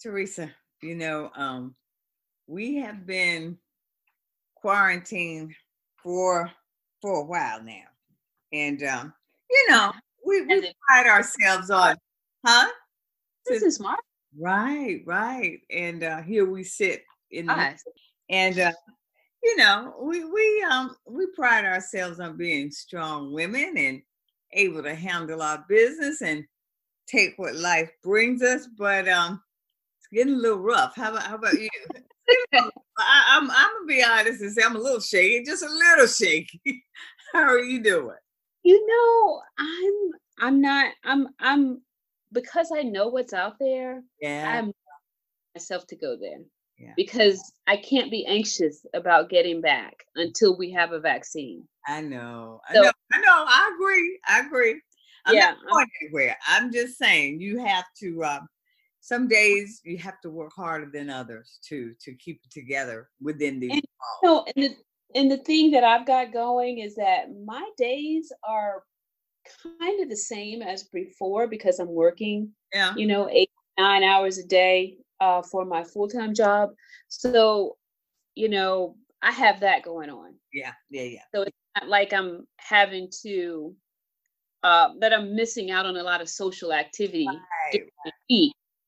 Teresa, you know, um, we have been quarantined for for a while now, and um, you know, we we pride ourselves on, huh? This is smart. Right, right, and uh, here we sit in, the, and uh, you know, we we um we pride ourselves on being strong women and able to handle our business and take what life brings us, but um getting a little rough. How about how about you? I, am I'm, I'm gonna be honest and say I'm a little shaky, just a little shaky. how are you doing? You know, I'm I'm not I'm I'm because I know what's out there. Yeah. I'm myself to go there. Yeah. Because I can't be anxious about getting back until we have a vaccine. I know. I know. I know. I agree. I agree. I'm yeah, not going anywhere. I'm just saying you have to um, some days you have to work harder than others to to keep it together within the and, you know, and the and the thing that I've got going is that my days are kind of the same as before because I'm working, yeah. you know, eight, nine hours a day uh, for my full time job. So, you know, I have that going on. Yeah, yeah, yeah. So it's not like I'm having to, uh, that I'm missing out on a lot of social activity right,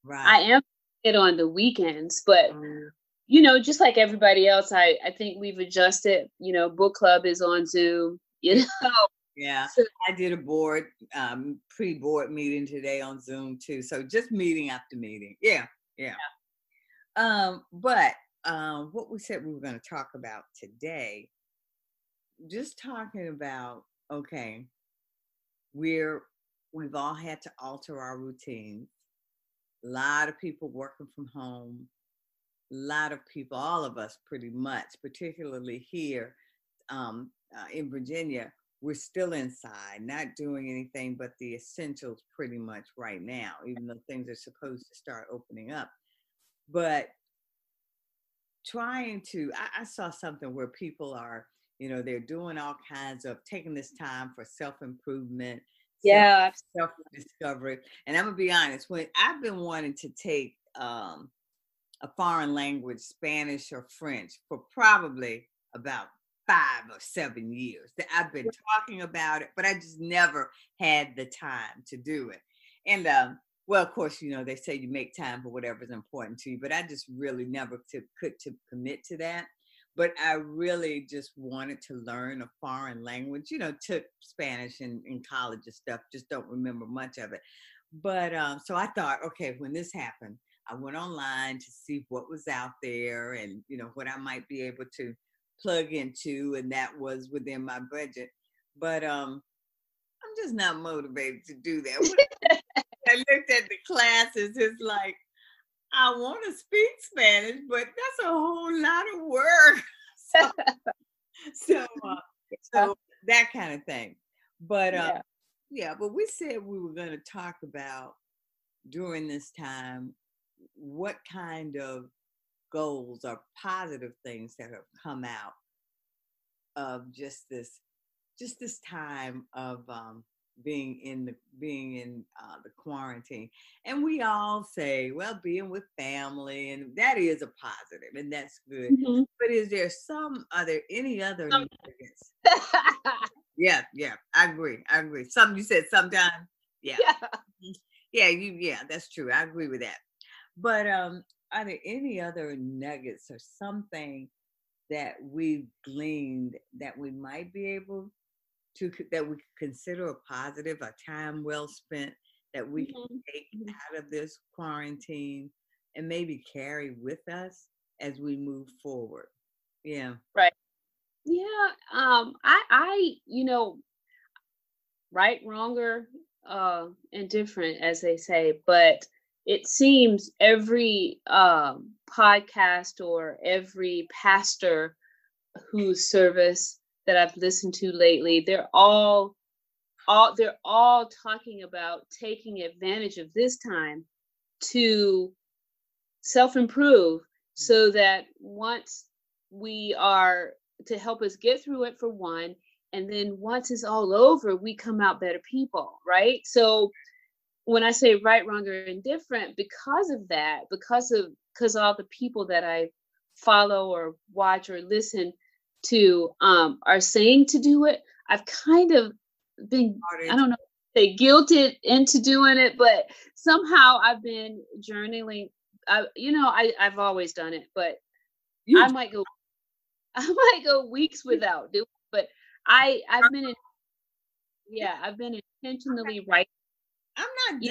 right. I am it on the weekends, but mm. you know, just like everybody else, I I think we've adjusted. You know, book club is on Zoom. You know. Yeah, so, I did a board um, pre-board meeting today on Zoom too. So just meeting after meeting. Yeah, yeah. yeah. Um, but um, what we said we were going to talk about today, just talking about okay, we're we've all had to alter our routines a lot of people working from home, a lot of people, all of us pretty much, particularly here um, uh, in Virginia, we're still inside, not doing anything but the essentials pretty much right now, even though things are supposed to start opening up. But trying to, I, I saw something where people are, you know, they're doing all kinds of taking this time for self improvement yeah self discovery and i'm gonna be honest when i've been wanting to take um a foreign language spanish or french for probably about five or seven years that i've been talking about it but i just never had the time to do it. And um well of course you know they say you make time for whatever's important to you but i just really never to, could to commit to that but I really just wanted to learn a foreign language. You know, took Spanish in, in college and stuff, just don't remember much of it. But um, so I thought, okay, when this happened, I went online to see what was out there and, you know, what I might be able to plug into. And that was within my budget. But um, I'm just not motivated to do that. I looked at the classes, it's like, I want to speak Spanish, but that's a whole lot of work. so, so, uh, so that kind of thing. But uh, yeah. yeah, but we said we were going to talk about during this time what kind of goals or positive things that have come out of just this just this time of um, being in the being in uh, the quarantine. And we all say well being with family and that is a positive and that's good. Mm-hmm. but is there some other any other um, yeah yeah i agree i agree. Some you said sometimes yeah. Yeah, yeah you yeah that's true i agree with that. But um are there any other nuggets or something that we've gleaned that we might be able to that we consider a positive, a time well spent that we mm-hmm. can take mm-hmm. out of this quarantine and maybe carry with us as we move forward. Yeah. Right. Yeah. Um, I I, you know, right, wronger, uh, indifferent, as they say, but it seems every um, podcast or every pastor whose service that I've listened to lately, they're all all they're all talking about taking advantage of this time to self-improve mm. so that once we are to help us get through it for one and then once it's all over we come out better people right so when i say right wrong or indifferent because of that because of because all the people that i follow or watch or listen to um are saying to do it i've kind of been i don't know they guilted into doing it but somehow i've been journaling. I, you know i i've always done it but you i might go i might go weeks without doing it, but I I've been in, yeah I've been intentionally writing. I'm not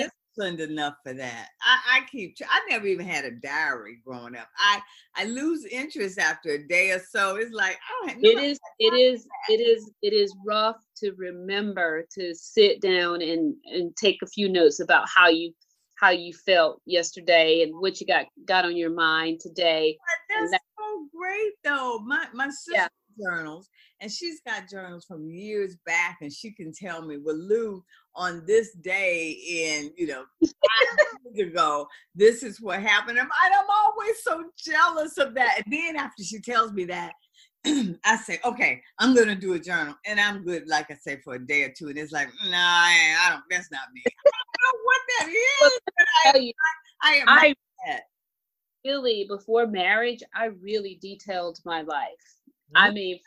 disciplined enough for that. I, I keep I never even had a diary growing up. I I lose interest after a day or so. It's like oh it is it is that. it is it is rough to remember to sit down and and take a few notes about how you how you felt yesterday and what you got got on your mind today. That's that, so great though. My my sister yeah journals and she's got journals from years back and she can tell me well lou on this day in you know years ago this is what happened and i'm always so jealous of that and then after she tells me that I say, okay, I'm gonna do a journal, and I'm good, like I say, for a day or two, and it's like, nah, I, I don't. That's not me. I don't know what that is. I, I, I, am I really before marriage, I really detailed my life. I mean,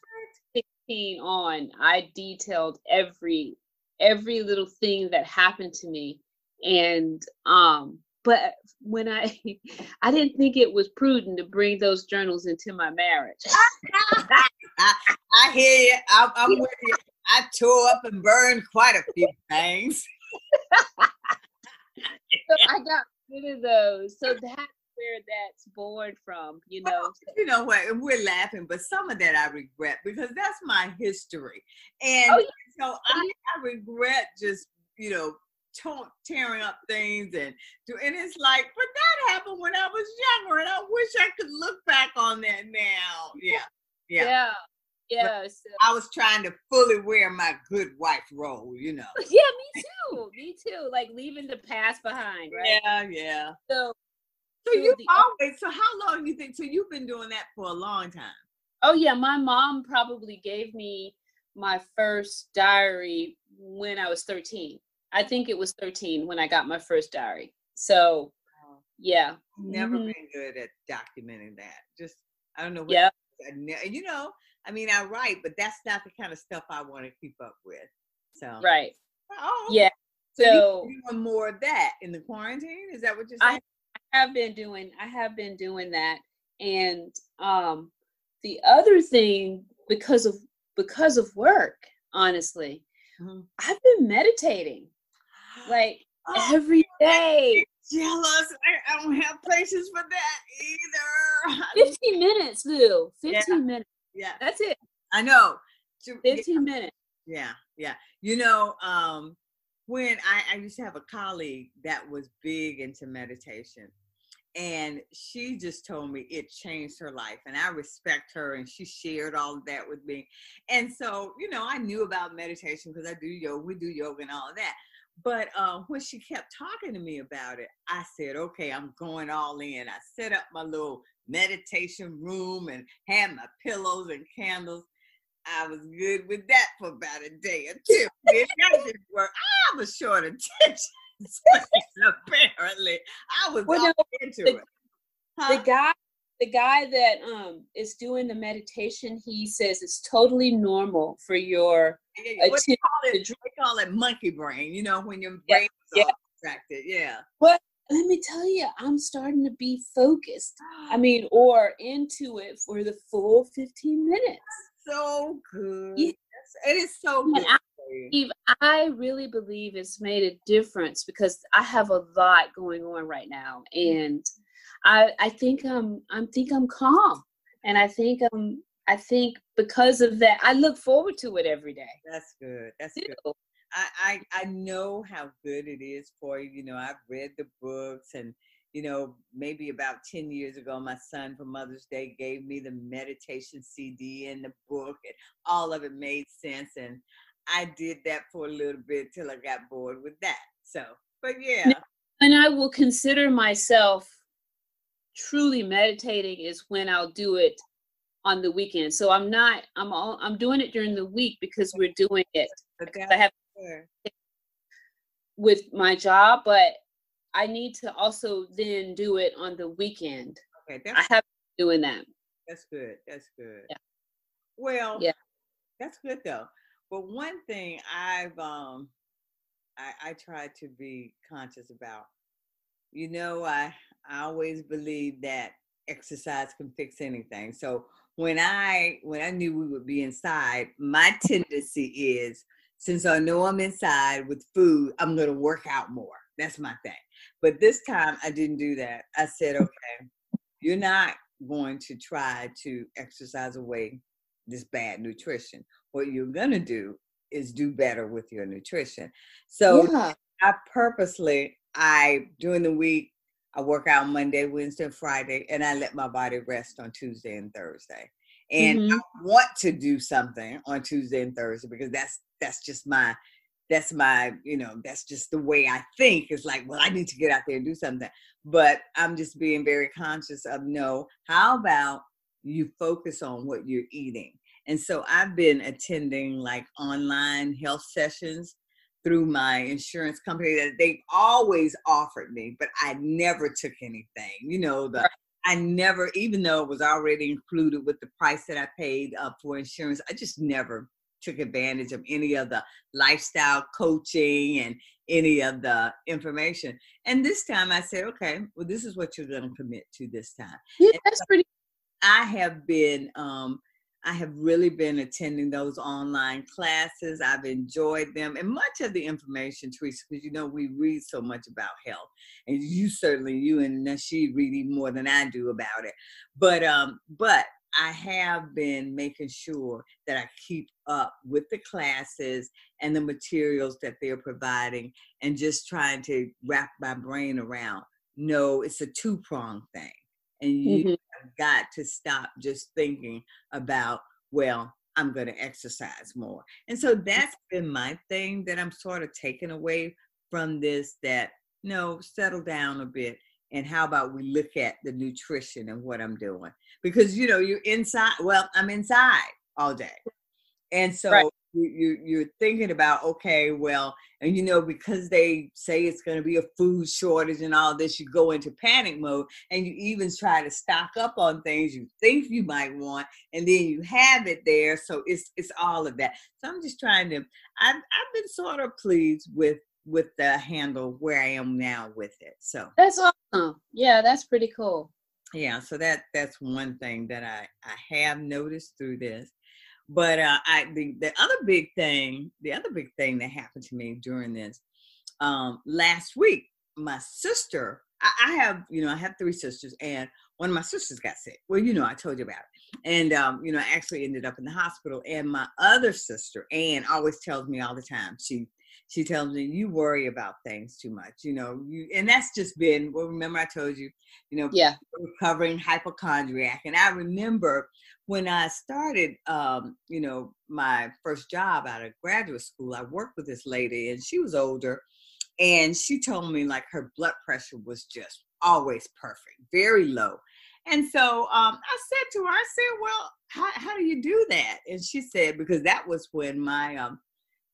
16 on, I detailed every every little thing that happened to me. And um, but when I I didn't think it was prudent to bring those journals into my marriage. I, I, hear you. I, I'm with you. I tore up and burned quite a few things. so I got rid of those. So that where that's born from, you know. Well, you know what? We're laughing, but some of that I regret because that's my history. And oh, yeah. so I, I regret just, you know, tearing up things and do and it's like but that happened when i was younger and i wish i could look back on that now yeah yeah yeah yeah so. i was trying to fully wear my good wife role you know yeah me too me too like leaving the past behind right yeah yeah so so you always so how long you think so you've been doing that for a long time? Oh yeah, my mom probably gave me my first diary when I was 13. I think it was 13 when I got my first diary. So yeah. Never mm-hmm. been good at documenting that. Just I don't know yeah. you know, I mean I write, but that's not the kind of stuff I want to keep up with. So Right. Oh yeah. So, so you doing more of that in the quarantine? Is that what you're saying? Have been doing I have been doing that. And um the other thing because of because of work, honestly, mm-hmm. I've been meditating like oh, every day. Jealous. I, I, don't have patience for that either. 15 minutes, Lou. 15 yeah. minutes. Yeah. That's it. I know. 15 yeah. minutes. Yeah. Yeah. You know, um, when I, I used to have a colleague that was big into meditation and she just told me it changed her life and i respect her and she shared all of that with me and so you know i knew about meditation because i do yoga we do yoga and all of that but uh, when she kept talking to me about it i said okay i'm going all in i set up my little meditation room and had my pillows and candles I was good with that for about a day or two. It didn't work. I was short attention. apparently, I was well, no, into the, it. Huh? The guy, the guy that um is doing the meditation, he says it's totally normal for your yeah, yeah. What they call it? They call it monkey brain. You know, when your brain yeah, is yeah. distracted. Yeah. But let me tell you, I'm starting to be focused. I mean, or into it for the full 15 minutes. so good. Yeah. It is so good. Steve, I really believe it's made a difference because I have a lot going on right now, mm-hmm. and I I think I'm I'm think I'm calm, and I think I'm I think because of that I look forward to it every day. That's good. That's good. I, I I know how good it is for you. You know, I've read the books and you know, maybe about 10 years ago, my son for Mother's Day gave me the meditation CD and the book, and all of it made sense. And I did that for a little bit till I got bored with that. So, but yeah. And I will consider myself truly meditating is when I'll do it on the weekend. So I'm not I'm all, I'm doing it during the week because we're doing it. Okay. I have with my job, but I need to also then do it on the weekend. Okay, I have been doing that. That's good. That's good. Yeah. Well, yeah, that's good though. But one thing I've um I, I try to be conscious about, you know, I I always believe that exercise can fix anything. So when I when I knew we would be inside, my tendency is since I know I'm inside with food, I'm gonna work out more. That's my thing. But this time I didn't do that. I said, okay, you're not going to try to exercise away this bad nutrition. What you're gonna do is do better with your nutrition. So yeah. I purposely I during the week I work out Monday, Wednesday, Friday, and I let my body rest on Tuesday and Thursday. And mm-hmm. I want to do something on Tuesday and Thursday because that's that's just my that's my you know that's just the way I think. It's like, well, I need to get out there and do something. But I'm just being very conscious of no. How about you focus on what you're eating? And so I've been attending like online health sessions through my insurance company that they've always offered me, but I never took anything. You know, the I never, even though it was already included with the price that I paid uh, for insurance, I just never took advantage of any of the lifestyle coaching and any of the information. And this time I said, okay, well, this is what you're going to commit to this time. Yeah, that's so pretty. I have been um, I have really been attending those online classes. I've enjoyed them and much of the information, Teresa, because you know we read so much about health, and you certainly you and Nasheed read more than I do about it. But um, but I have been making sure that I keep up with the classes and the materials that they're providing, and just trying to wrap my brain around. No, it's a two prong thing and you mm-hmm. Got to stop just thinking about, well, I'm going to exercise more. And so mm. that's been my thing that I'm sort of taking away from this that no, settle down a bit. And how about we look at the nutrition and what I'm doing? Because, you know, you're inside. Well, I'm inside all day. And so right you, you are thinking about okay well and you know because they say it's going to be a food shortage and all this you go into panic mode and you even try to stock up on things you think you might want and then you have it there so it's it's all of that. So i'm just trying to i've, I've been sort of pleased with with the handle where i am now with it so. That's awesome. Yeah that's pretty cool. Yeah so that that's one thing that i i have noticed through this but uh, I the, the other big thing, the other big thing that happened to me during this um, last week, my sister, I, I, have, you know, I have three sisters, and one of my sisters got sick. Well, you know, I told you about it, and um, you know, I actually ended up in the hospital. And my other sister, Anne, always tells me all the time. She she tells me you worry about things too much you know you and that's just been well remember i told you you know yeah recovering hypochondriac and i remember when I started, um, you know, my first job out of graduate school, I worked with this lady and she was older. And she told me like her blood pressure was just always perfect, very low. And so um, I said to her, I said, well, how, how do you do that? And she said, because that was when my, um,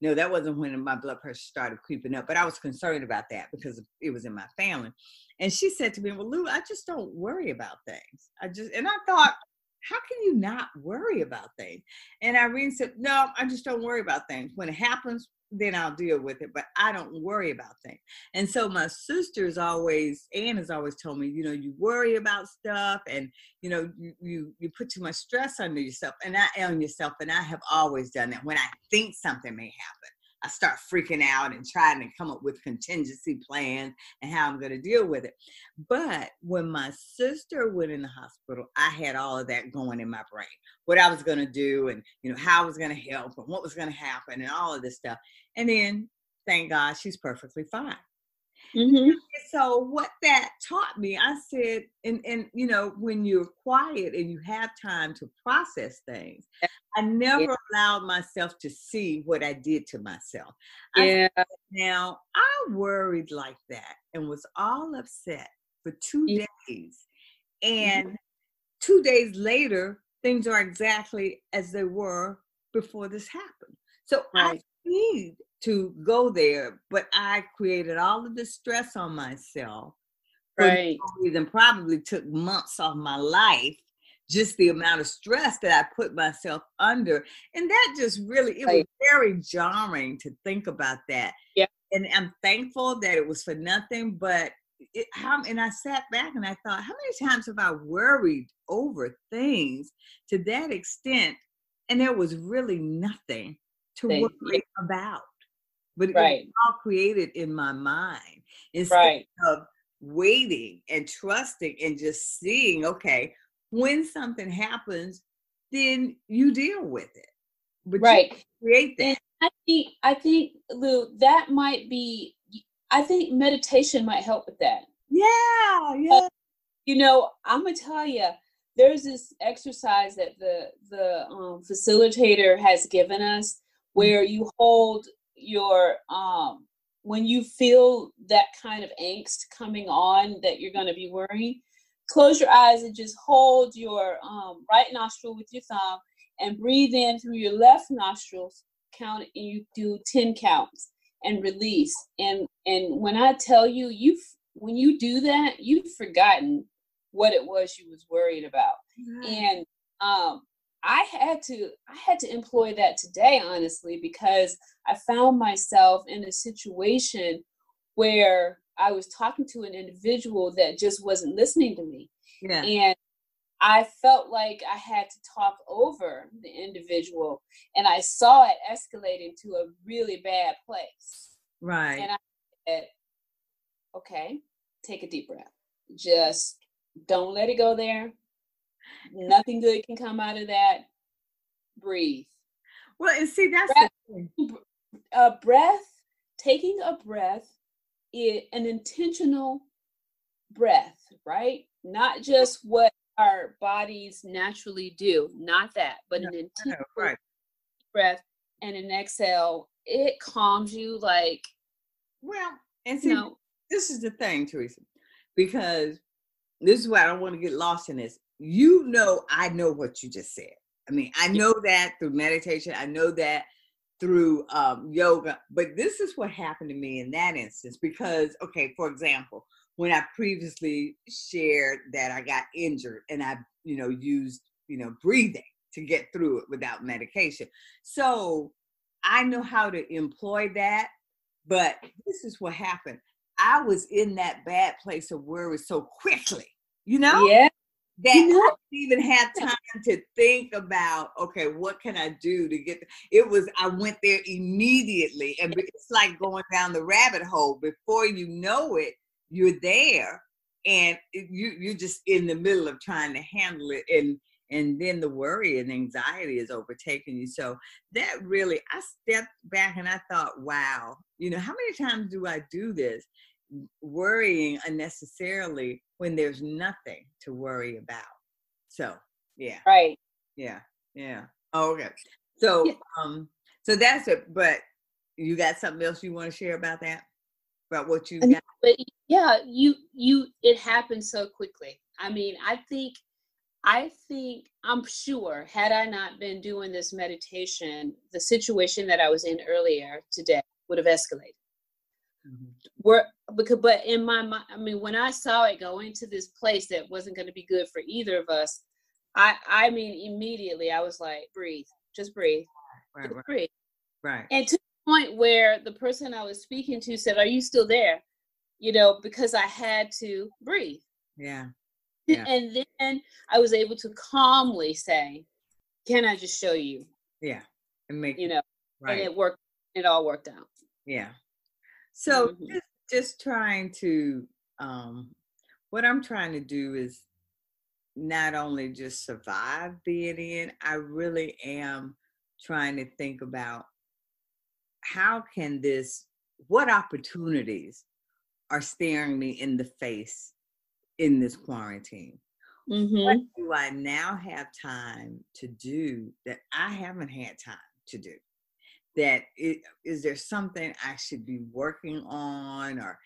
no, that wasn't when my blood pressure started creeping up, but I was concerned about that because it was in my family. And she said to me, well, Lou, I just don't worry about things. I just, and I thought, how can you not worry about things? And Irene said, No, I just don't worry about things. When it happens, then I'll deal with it, but I don't worry about things. And so my sister's always, Anne has always told me, you know, you worry about stuff and, you know, you, you, you put too much stress under yourself and I on yourself. And I have always done that when I think something may happen. I start freaking out and trying to come up with contingency plans and how I'm going to deal with it. But when my sister went in the hospital, I had all of that going in my brain. What I was going to do and, you know, how I was going to help and what was going to happen and all of this stuff. And then, thank God, she's perfectly fine. Mm-hmm. So what that taught me, I said, and and you know, when you're quiet and you have time to process things, I never yeah. allowed myself to see what I did to myself. Yeah. I, now I worried like that and was all upset for two yeah. days, and mm-hmm. two days later, things are exactly as they were before this happened. So right. I need to go there, but I created all of the stress on myself. Right. And probably took months off my life, just the amount of stress that I put myself under. And that just really, it right. was very jarring to think about that. Yeah. And I'm thankful that it was for nothing, but it, how, and I sat back and I thought, how many times have I worried over things to that extent? And there was really nothing to Thank worry you. about but right. it was all created in my mind instead right. of waiting and trusting and just seeing okay when something happens then you deal with it but right create that and i think i think lou that might be i think meditation might help with that yeah yeah uh, you know i'm gonna tell you there's this exercise that the the um, facilitator has given us mm-hmm. where you hold your um when you feel that kind of angst coming on that you're going to be worrying close your eyes and just hold your um, right nostril with your thumb and breathe in through your left nostrils count and you do 10 counts and release. And and when i tell you you when you do that you've forgotten what it was you was worried about. And um I had to I had to employ that today honestly because I found myself in a situation where I was talking to an individual that just wasn't listening to me. Yeah. And I felt like I had to talk over the individual and I saw it escalating to a really bad place. Right. And I said, okay, take a deep breath. Just don't let it go there Nothing good can come out of that. Breathe. Well, and see, that's breath, a breath. Taking a breath an intentional breath, right? Not just what our bodies naturally do. Not that, but an intentional right. breath and an exhale. It calms you like. Well, and see, you know, this is the thing, Teresa, because this is why I don't want to get lost in this you know, I know what you just said. I mean, I know that through meditation, I know that through um, yoga, but this is what happened to me in that instance because, okay, for example, when I previously shared that I got injured and I, you know, used, you know, breathing to get through it without medication. So I know how to employ that, but this is what happened. I was in that bad place of worry so quickly, you know? Yeah that you know, I didn't even have time to think about okay what can i do to get it was i went there immediately and it's like going down the rabbit hole. Before you know it you're there and you you're just in the middle of trying to handle it and and then the worry and anxiety is overtaking you. So that really i stepped back and i thought wow you know how many times do i do this worrying unnecessarily when there's nothing to worry about. So, yeah. Right. Yeah. Yeah. Oh, okay. So, yeah. um, so that's it. But you got something else you want to share about that? About what you got? But yeah, you you it happened so quickly. I mean, I think I think I'm sure had I not been doing this meditation, the situation that I was in earlier today would have escalated. Mm-hmm. Were because but in my mind, I mean, when I saw it go into this place that wasn't going to be good for either of us, I I mean immediately I was like, breathe, just breathe, right, just right. breathe, right. And to the point where the person I was speaking to said, "Are you still there?" You know, because I had to breathe. Yeah. yeah. And then I was able to calmly say, "Can I just show you?" Yeah, and make you know, right. and it worked. It all worked out. Yeah. So mm-hmm. just, just trying to um what I'm trying to do is not only just survive being in, I really am trying to think about how can this what opportunities are staring me in the face in this quarantine Mm-hmm. what do I now have time to do that I haven't had time to do? That it, is there something I should be working on or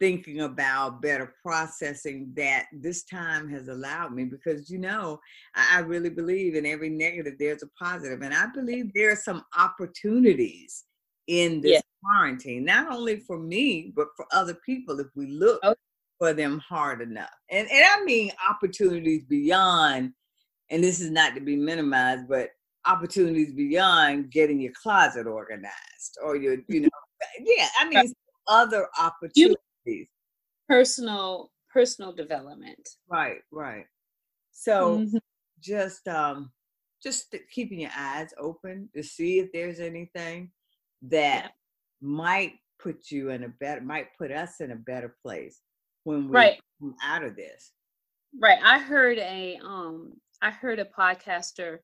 thinking about better processing that this time has allowed me? Because you know, I, I really believe in every negative there's a positive, and I believe there are some opportunities in this Yeah. quarantine, not only for me but for other people. If we look Oh. for them hard enough. And and I mean opportunities beyond, and this is not to be minimized, but opportunities beyond getting your closet organized or your, you know, yeah, I mean other opportunities. Personal personal development. Right, right. So Mhm. just um just keeping your eyes open to see if there's anything that might put you in a better might put us in a better place when we Right. come out of this. Right. I heard a um I heard a podcaster.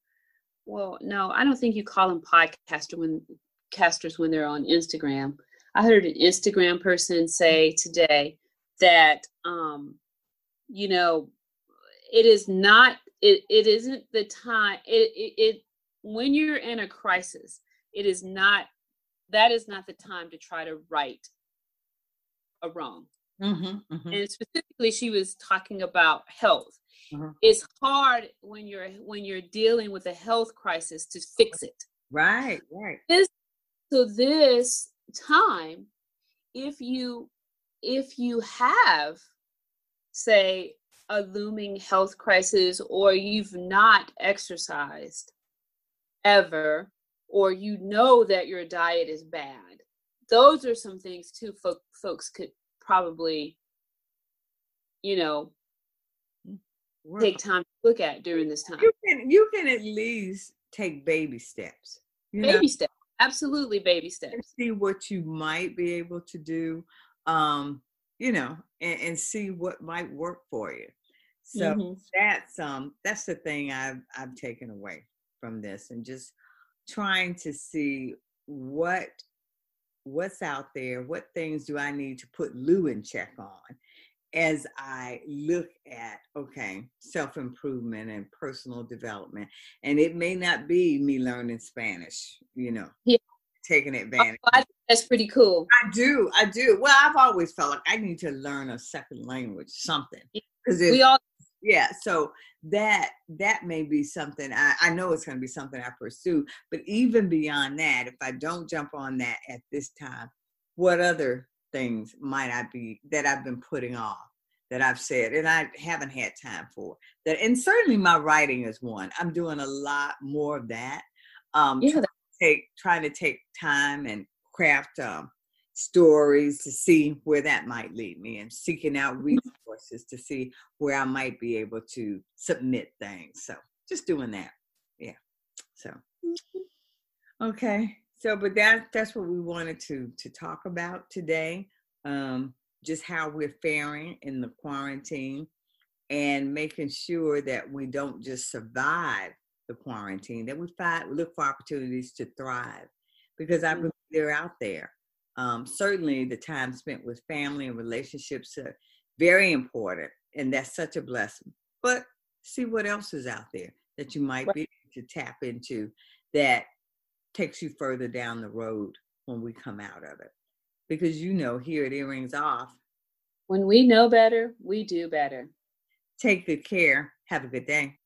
Well, no, I don't think you call them podcaster when casters when they're on Instagram. I heard an Instagram person say today that um you know it is not it, it isn't the time it, it it when you're in a crisis it is not that is not the time to try to right a wrong Mm-hmm, mm-hmm. and specifically she was talking about health Mhm. it's hard when you're when you're dealing with a health crisis to fix it Right, right. This so this time if you if you have say a looming health crisis or you've not exercised ever or you know that your diet is bad those are some things too fo- folks could probably you know take time to look at during this time you can you can at least take baby steps. Know, baby steps absolutely baby and steps see what you might be able to do. Um, you know, and, and see what might work for you. So Mhm. that's um that's the thing I've I've taken away from this and just trying to see what what's out there, what things do I need to put Lou in check on as I look at okay, self-improvement and personal development. And it may not be me learning Spanish, you know, Yeah. taking Oh, advantage. I think that's pretty cool I do, I do. Well, I've always felt like I need to learn a second language, something. Because we all yeah so that that may be something i, I know it's going to be something i pursue but even beyond that if i don't jump on that at this time what other things might i be that i've been putting off that i've said and i haven't had time for that and certainly my writing is one i'm doing a lot more of that um yeah try- take trying to take time and craft um stories to see where that might lead me and seeking out resources to see where I might be able to submit things. So just doing that. Yeah. So okay. So but that that's what we wanted to to talk about today. Um just how we're faring in the quarantine and making sure that we don't just survive the quarantine, that we find look for opportunities to thrive because I Mhm. believe they're out there. Um, certainly, the time spent with family and relationships are very important, and that's such a blessing. But see what else is out there that you might be able to tap into that takes you further down the road when we come out of it. Because you know, here at Earrings Off, when we know better, we do better. Take good care. Have a good day.